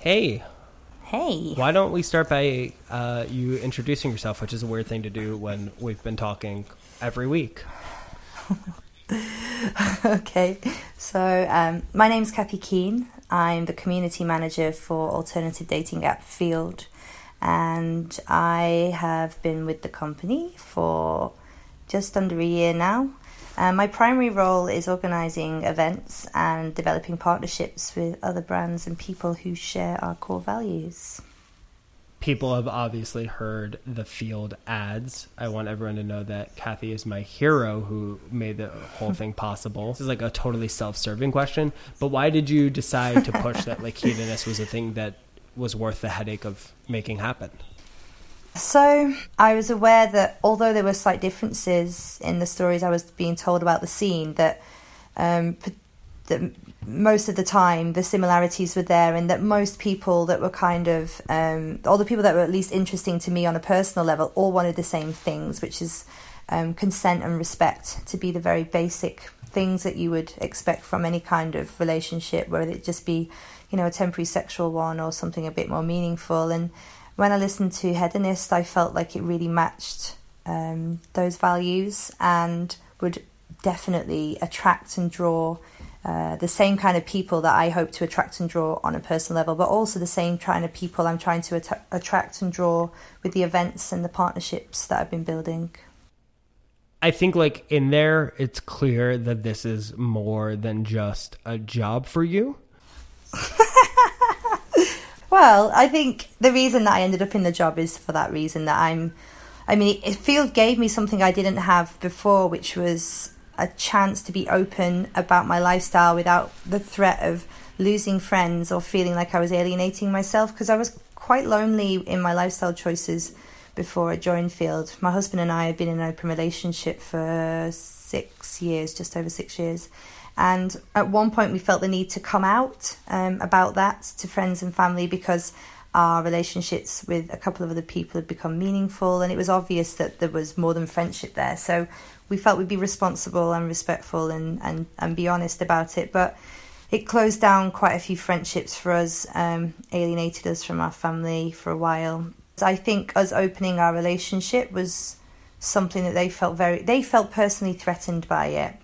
Hey, Hey. why don't we start by uh, you introducing yourself, which is a weird thing to do when we've been talking every week. okay. So, um, my name's Kathy Keane. I'm the community manager for alternative dating app Feeld, and I have been with the company for just under a year now. Um, my primary role is organising events and developing partnerships with other brands and people who share our core values. People have obviously heard the Feeld ads. I want everyone to know that Kathy is my hero who made the whole thing possible. This is like a totally self-serving question, but why did you decide to push that like hedonist was a thing that was worth the headache of making happen? So I was aware that although there were slight differences in the stories I was being told about the scene, that um, that most of the time the similarities were there, and that most people that were kind of um, all the people that were at least interesting to me on a personal level all wanted the same things, which is um, consent and respect to be the very basic things that you would expect from any kind of relationship, whether it just be you know a temporary sexual one or something a bit more meaningful. And when I listened to Hedonist, I felt like it really matched um, those values and would definitely attract and draw uh, the same kind of people that I hope to attract and draw on a personal level, but also the same kind of people I'm trying to at- attract and draw with the events and the partnerships that I've been building. I think like in there it's clear that this is more than just a job for you. Well, I think the reason that I ended up in the job is for that reason that I'm. I mean, it Feeld gave me something I didn't have before, which was a chance to be open about my lifestyle without the threat of losing friends or feeling like I was alienating myself because I was quite lonely in my lifestyle choices before I joined Feeld. My husband and I had been in an open relationship for six years, just over six years. And at one point, we felt the need to come out um, about that to friends and family because our relationships with a couple of other people had become meaningful, and it was obvious that there was more than friendship there. So we felt we'd be responsible and respectful and, and, and be honest about it. But it closed down quite a few friendships for us, um, alienated us from our family for a while. I think us opening our relationship was something that they felt very, they felt personally threatened by it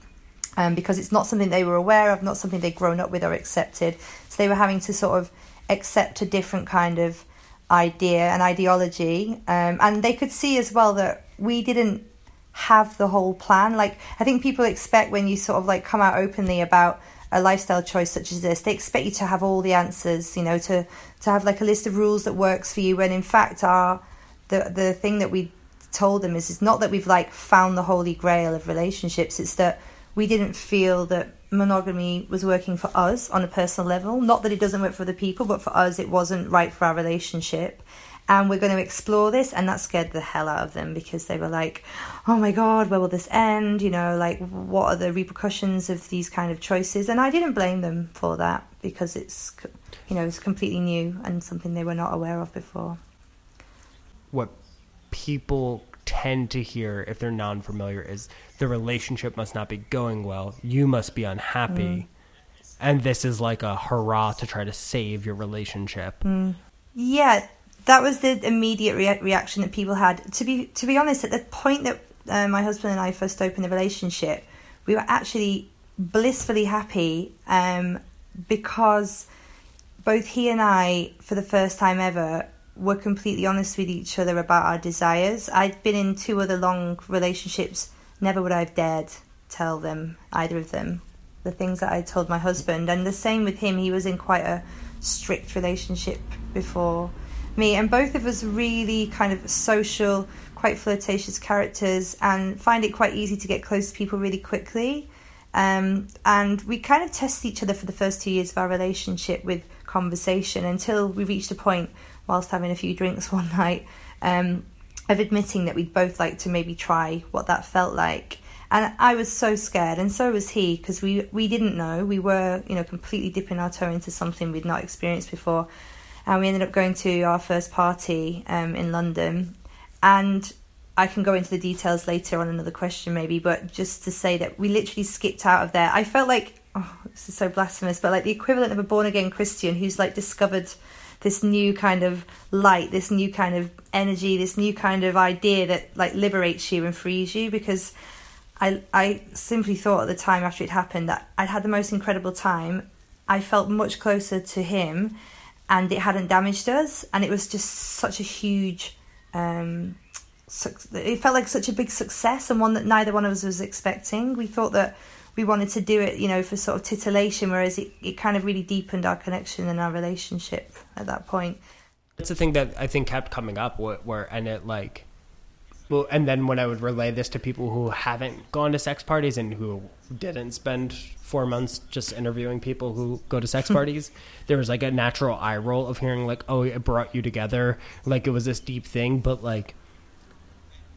um, because it's not something they were aware of, not something they'd grown up with or accepted. So they were having to sort of accept a different kind of idea and ideology. Um, and they could see as well that we didn't have the whole plan. Like, I think people expect when you sort of like come out openly about a lifestyle choice such as this, they expect you to have all the answers, you know, to, to have like a list of rules that works for you. When in fact, our, the, the thing that we told them is, is not that we've like found the holy grail of relationships, it's that we didn't feel that monogamy was working for us on a personal level. Not that it doesn't work for other people, but for us, it wasn't right for our relationship. And we're going to explore this, and that scared the hell out of them because they were like, "Oh my god, where will this end? You know, like what are the repercussions of these kind of choices?" And I didn't blame them for that because it's, you know, it's completely new and something they were not aware of before. What people tend to hear if they're non-familiar is the relationship must not be going well. You must be unhappy. And this is like a hurrah to try to save your relationship. Yeah, that was the immediate rea- reaction that people had. To be to be honest, at the point that uh, my husband and I first opened the relationship, we were actually blissfully happy um, because both he and I, for the first time ever, were completely honest with each other about our desires. I'd been in two other long relationships. Never would I have dared tell them either of them the things that I told my husband, and the same with him. He was in quite a strict relationship before me, and both of us really kind of social, quite flirtatious characters, and find it quite easy to get close to people really quickly. Um, and we kind of tested each other for the first two years of our relationship with conversation until we reached a point, whilst having a few drinks one night, um, of admitting that we'd both like to maybe try what that felt like. And I was so scared, and so was he, because we we didn't know. We were, you know, completely dipping our toe into something we'd not experienced before, and we ended up going to our first party um, in London. And I can go into the details later on another question, maybe, but just to say that we literally skipped out of there. I felt like, oh, this is so blasphemous, but like the equivalent of a born again Christian who's like discovered this new kind of light, this new kind of energy, this new kind of idea that like liberates you and frees you because I I simply thought at the time after it happened that I'd had the most incredible time. I felt much closer to him and it hadn't damaged us and it was just such a huge um it felt like such a big success and one that neither one of us was expecting. We thought that we wanted to do it, you know, for sort of titillation, whereas it, it kind of really deepened our connection and our relationship at that point. It's a thing that I think kept coming up where, where and it like well, and then when I would relay this to people who haven't gone to sex parties and who didn't spend four months just interviewing people who go to sex parties, there was like a natural eye roll of hearing like, "Oh, it brought you together," like it was this deep thing. But like,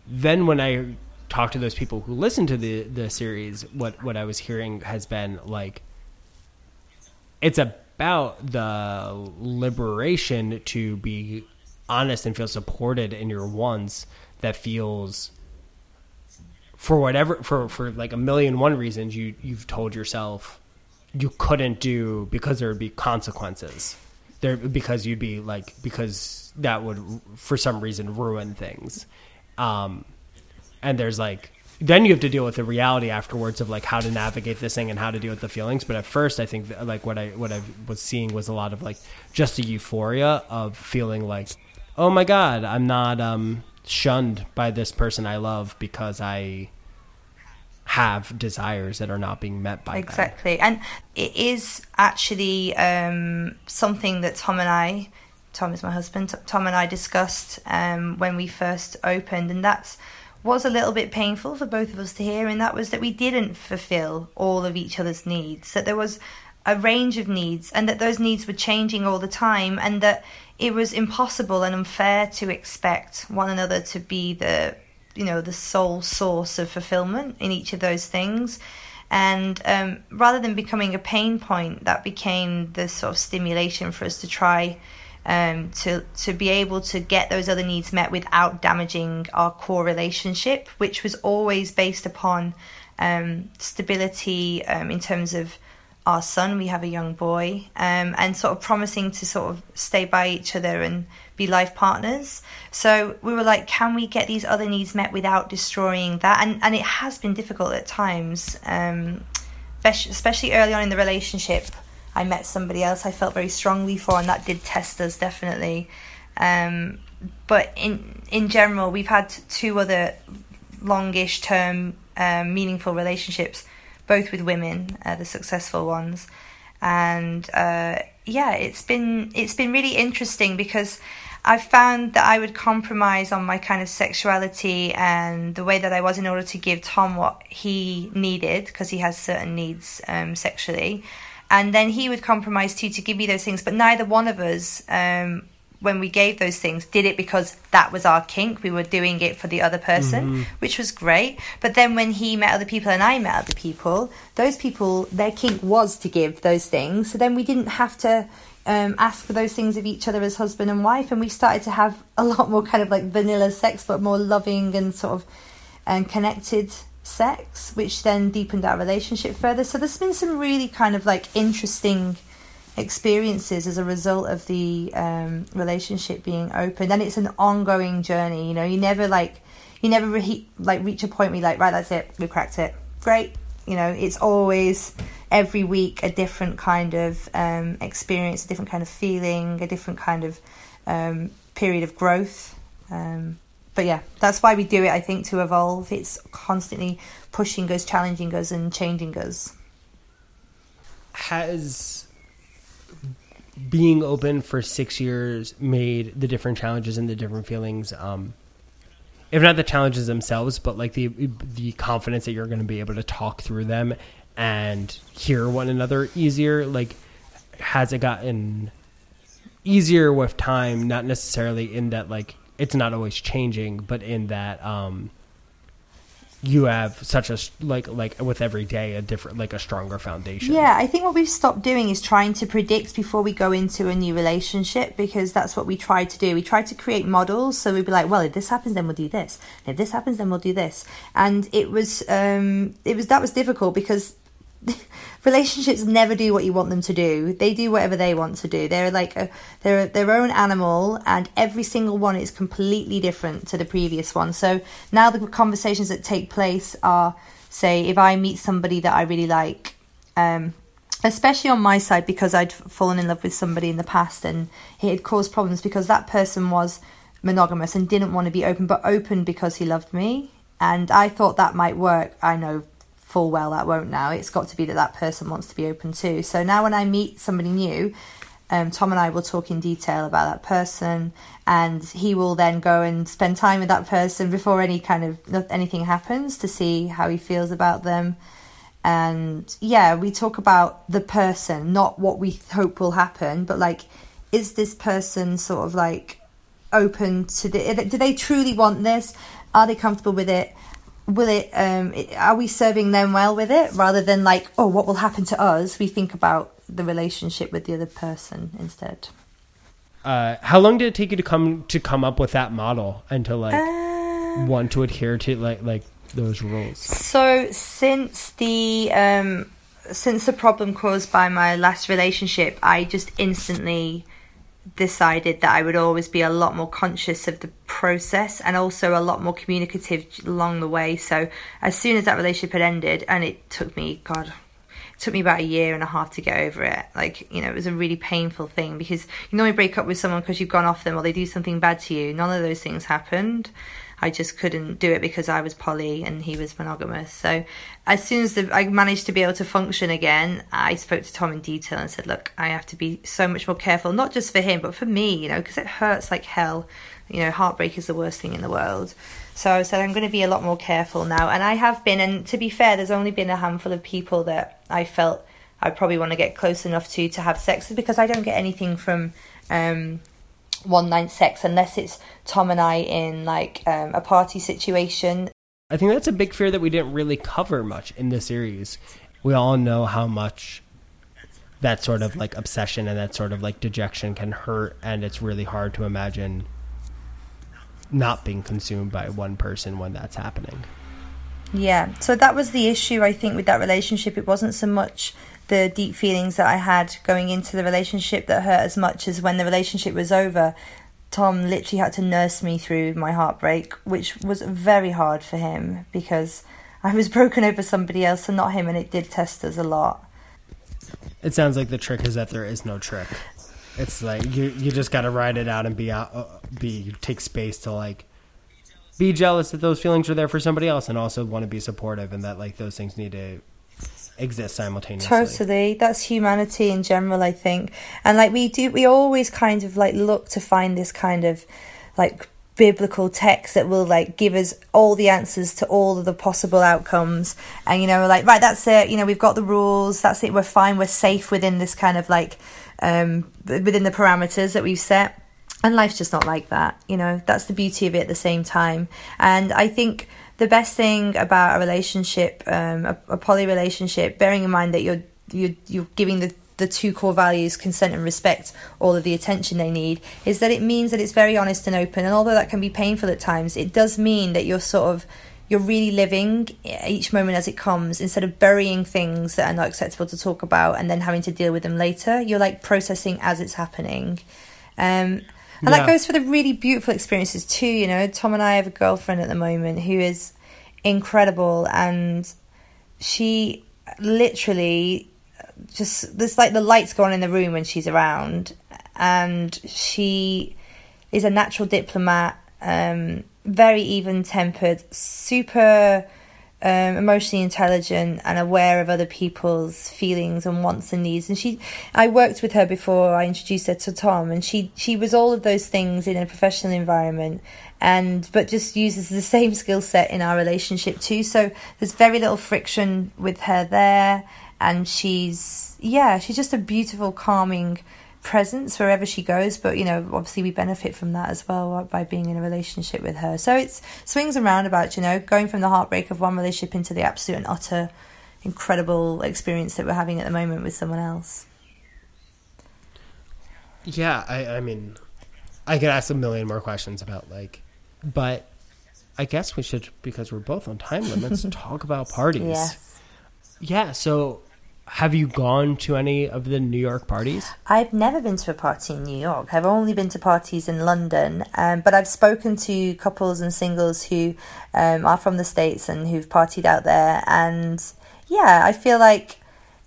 then when I talk to those people who listen to the the series, what what I was hearing has been like, it's about the liberation to be honest and feel supported in your ones that feels for whatever for for like a million one reasons you you've told yourself you couldn't do because there would be consequences. There because you'd be like because that would for some reason ruin things. Um and there's like then you have to deal with the reality afterwards of like how to navigate this thing and how to deal with the feelings. But at first i think that, like what i what i was seeing was a lot of like just a euphoria of feeling like oh my god i'm not um shunned by this person I love because I have desires that are not being met by exactly. Them. and it is actually um, something that tom and i tom is my husband tom and i discussed um, when we first opened. And that's was a little bit painful for both of us to hear and that was that we didn't fulfill all of each other's needs that there was a range of needs and that those needs were changing all the time and that it was impossible and unfair to expect one another to be the you know the sole source of fulfillment in each of those things. And um, rather than becoming a pain point that became the sort of stimulation for us to try um, to to be able to get those other needs met without damaging our core relationship which was always based upon um, stability um, in terms of our son. We have a young boy, um, and sort of promising to sort of stay by each other and be life partners. So we were like, can we get these other needs met without destroying that? And and it has been difficult at times, um, especially early on in the relationship. I met somebody else I felt very strongly for, and that did test us definitely. Um, but in in general, we've had two other longish term um, meaningful relationships both with women, uh, the successful ones, and uh, yeah, it's been it's been really interesting because I found that I would compromise on my kind of sexuality and the way that I was in order to give Tom what he needed because he has certain needs um, sexually, and then he would compromise too to give me those things, but neither one of us. Um, when we gave those things did it because that was our kink. We were doing it for the other person mm-hmm. which was great. But then when he met other people and i met other people those people their kink was to give those things. So then we didn't have to um, ask for those things of each other as husband and wife. And we started to have a lot more kind of like vanilla sex but more loving and sort of um, connected sex which then deepened our relationship further. So there's been some really kind of like interesting experiences as a result of the um, relationship being open and it's an ongoing journey you know you never like you never re- like reach a point where you're like right that's it we cracked it. Great you know it's always every week a different kind of um, experience a different kind of feeling a different kind of um, period of growth um, but yeah that's why we do it i think to evolve. It's constantly pushing us challenging us and changing us. Has being open for six years made the different challenges and the different feelings um, if not the challenges themselves but like the the confidence that you're going to be able to talk through them and hear one another easier like has it gotten easier with time not necessarily in that like it's not always changing but in that um you have such a like like with every day a different like a stronger foundation. Yeah i think what we've stopped doing is trying to predict before we go into a new relationship because that's what we tried to do. We tried to create models so we'd be like well if this happens then we'll do this. If this happens then we'll do this. And it was um it was that was difficult because relationships never do what you want them to do. They do whatever they want to do. They're like a, they're their own animal, and every single one is completely different to the previous one. So now the conversations that take place are, say, if I meet somebody that I really like, um, especially on my side because I'd fallen in love with somebody in the past and it had caused problems because that person was monogamous and didn't want to be open, but open because he loved me. And I thought that might work. I know full well that won't now. It's got to be that that person wants to be open too. So now when I meet somebody new, um, Tom and I will talk in detail about that person, and he will then go and spend time with that person before any kind of anything happens to see how he feels about them. And yeah, we talk about the person, not what we hope will happen, but like, is this person sort of like open to the? Do they truly want this? Are they comfortable with it? Will it um are we serving them well with it? Rather than like oh what will happen to us we think about the relationship with the other person instead. Uh how long did it take you to come to come up with that model and to like uh, want to adhere to like like those rules? So since the um since the problem caused by my last relationship i just instantly decided that I would always be a lot more conscious of the process and also a lot more communicative along the way. So as soon as that relationship had ended, and it took me, God, took me about a year and a half to get over it. Like, you know, it was a really painful thing because you normally break up with someone because you've gone off them or they do something bad to you. None of those things happened. I just couldn't do it because I was poly and he was monogamous. So as soon as the, I managed to be able to function again, I spoke to Tom in detail and said, "Look, I have to be so much more careful, not just for him, but for me, you know, because it hurts like hell. You know, heartbreak is the worst thing in the world." So I said, "I'm going to be a lot more careful now," and I have been. And to be fair, there's only been a handful of people that I felt I probably want to get close enough to to have sex with because I don't get anything from um, one night sex unless it's Tom and I in like um, a party situation. I think that's a big fear that we didn't really cover much in the series. We all know how much that sort of like obsession and that sort of like dejection can hurt, and it's really hard to imagine not being consumed by one person when that's happening. Yeah, so that was the issue I think with that relationship. It wasn't so much the deep feelings that I had going into the relationship that hurt as much as when the relationship was over. Tom literally had to nurse me through my heartbreak, which was very hard for him because I was broken over somebody else and not him, and it did test us a lot. It sounds like the trick is that there is no trick. It's like you you just got to ride it out and be out, uh, be take space to like be jealous that those feelings are there for somebody else, and also want to be supportive, and that like those things need to exist simultaneously. Totally. That's humanity in general, I think. And like we do we always kind of like look to find this kind of like biblical text that will like give us all the answers to all of the possible outcomes. And you know like right that's it. You know we've got the rules. That's it. We're fine. We're safe within this kind of like um within the parameters that we've set. And life's just not like that you know? That's the beauty of it at the same time. And i think the best thing about a relationship, um, a, a poly relationship, bearing in mind that you're you're you're giving the the two core values, consent and respect, all of the attention they need, is that it means that it's very honest and open. And although that can be painful at times, it does mean that you're sort of you're really living each moment as it comes instead of burying things that are not acceptable to talk about and then having to deal with them later. You're like processing as it's happening. Um, and yeah. that goes for the really beautiful experiences too. You know, Tom and I have a girlfriend at the moment who is incredible, and she literally just there's like the lights go on in the room when she's around, and she is a natural diplomat, um, very even tempered, super um, emotionally intelligent and aware of other people's feelings and wants and needs. And she, I worked with her before I introduced her to Tom, and she she was all of those things in a professional environment, and but just uses the same skill set in our relationship too. So there's very little friction with her there, and she's yeah, she's just a beautiful, calming presence wherever she goes but you know obviously we benefit from that as well uh, by being in a relationship with her. So it's swings and roundabouts you know going from the heartbreak of one relationship into the absolute and utter incredible experience that we're having at the moment with someone else. Yeah i i mean i could ask a million more questions about like but i guess we should because we're both on time limits talk about parties. Yes. yeah so have you gone to any of the New York parties? I've never been to a party in New York. I've only been to parties in London, um, but I've spoken to couples and singles who um, are from the States and who've partied out there. And yeah, I feel like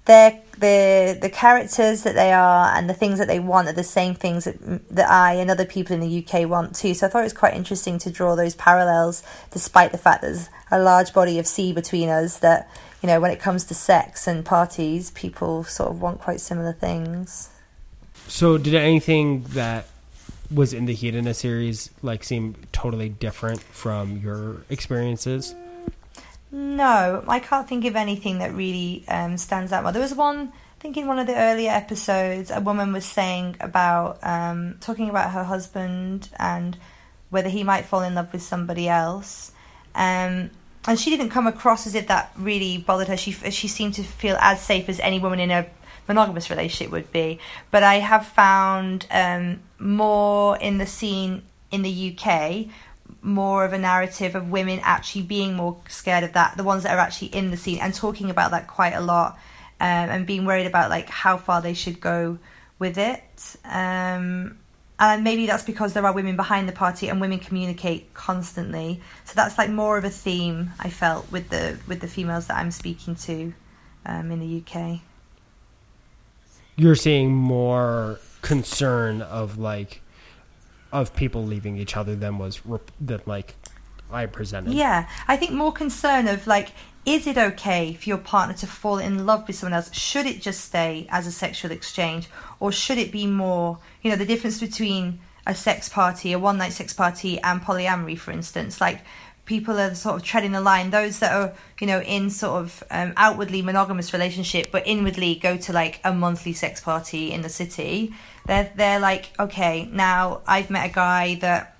they're, the the characters that they are and the things that they want are the same things that, that I and other people in the UK want too. So I thought it was quite interesting to draw those parallels, despite the fact there's a large body of sea between us. That you know, when it comes to sex and parties, people sort of want quite similar things. So, did anything that was in the Hedonist series like seem totally different from your experiences? No, I can't think of anything that really um, stands out. Well, there was one. I think in one of the earlier episodes, a woman was saying about um, talking about her husband and whether he might fall in love with somebody else. Um, and she didn't come across as if that really bothered her. She she seemed to feel as safe as any woman in a monogamous relationship would be. But I have found um, more in the scene in the UK, more of a narrative of women actually being more scared of that. The ones that are actually in the scene and talking about that quite a lot, um, and being worried about like how far they should go with it. Um, and maybe that's because there are women behind the party and women communicate constantly. So that's like more of a theme i felt with the with the females that i'm speaking to um, in the uk you're seeing more concern of like of people leaving each other than was that like i presented yeah i think more concern of like is it okay for your partner to fall in love with someone else? Should it just stay as a sexual exchange? Or should it be more, you know, the difference between a sex party, a one night sex party, and polyamory, for instance? Like, people are sort of treading the line. Those that are, you know, in sort of um, outwardly monogamous relationship, but inwardly go to like a monthly sex party in the city, they're, they're like, okay, now I've met a guy that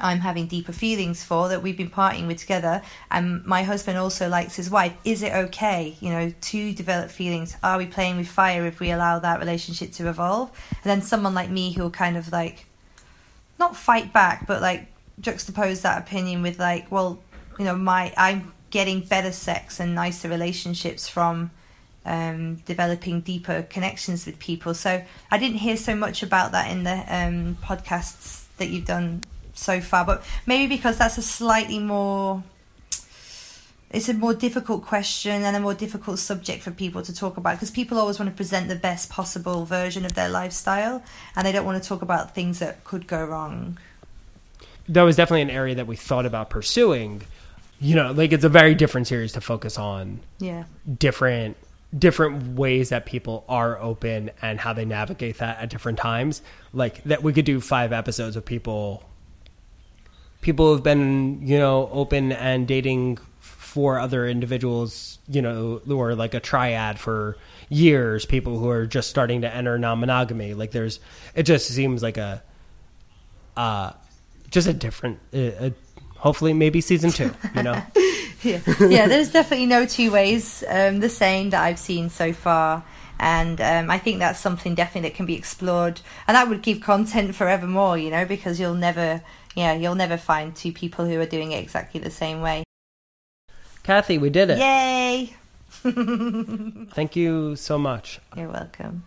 I'm having deeper feelings for that we've been partying with together. And my husband also likes his wife. Is it okay you know to develop feelings? Are we playing with fire if we allow that relationship to evolve? And then someone like me who'll kind of like not fight back but like juxtapose that opinion with like well you know my I'm getting better sex and nicer relationships from um, developing deeper connections with people. So I didn't hear so much about that in the um, podcasts that you've done so far, but maybe because that's a slightly more it's a more difficult question and a more difficult subject for people to talk about because people always want to present the best possible version of their lifestyle and they don't want to talk about things that could go wrong. That was definitely an area that we thought about pursuing. You know, like it's a very different series to focus on. Yeah. Different different ways that people are open and how they navigate that at different times. Like that we could do 5 episodes of people people have been you know open and dating for other individuals you know who are like a triad for years people who are just starting to enter non-monogamy. Like there's it just seems like a uh just a different uh, hopefully maybe season two you know? Yeah. Yeah there's definitely no two ways um the same that i've seen so far. And um, I think that's something definitely that can be explored, and that would give content forevermore, you know, because you'll never yeah, you'll never find two people who are doing it exactly the same way. Kathy, we did it. Yay! Thank you so much. You're welcome.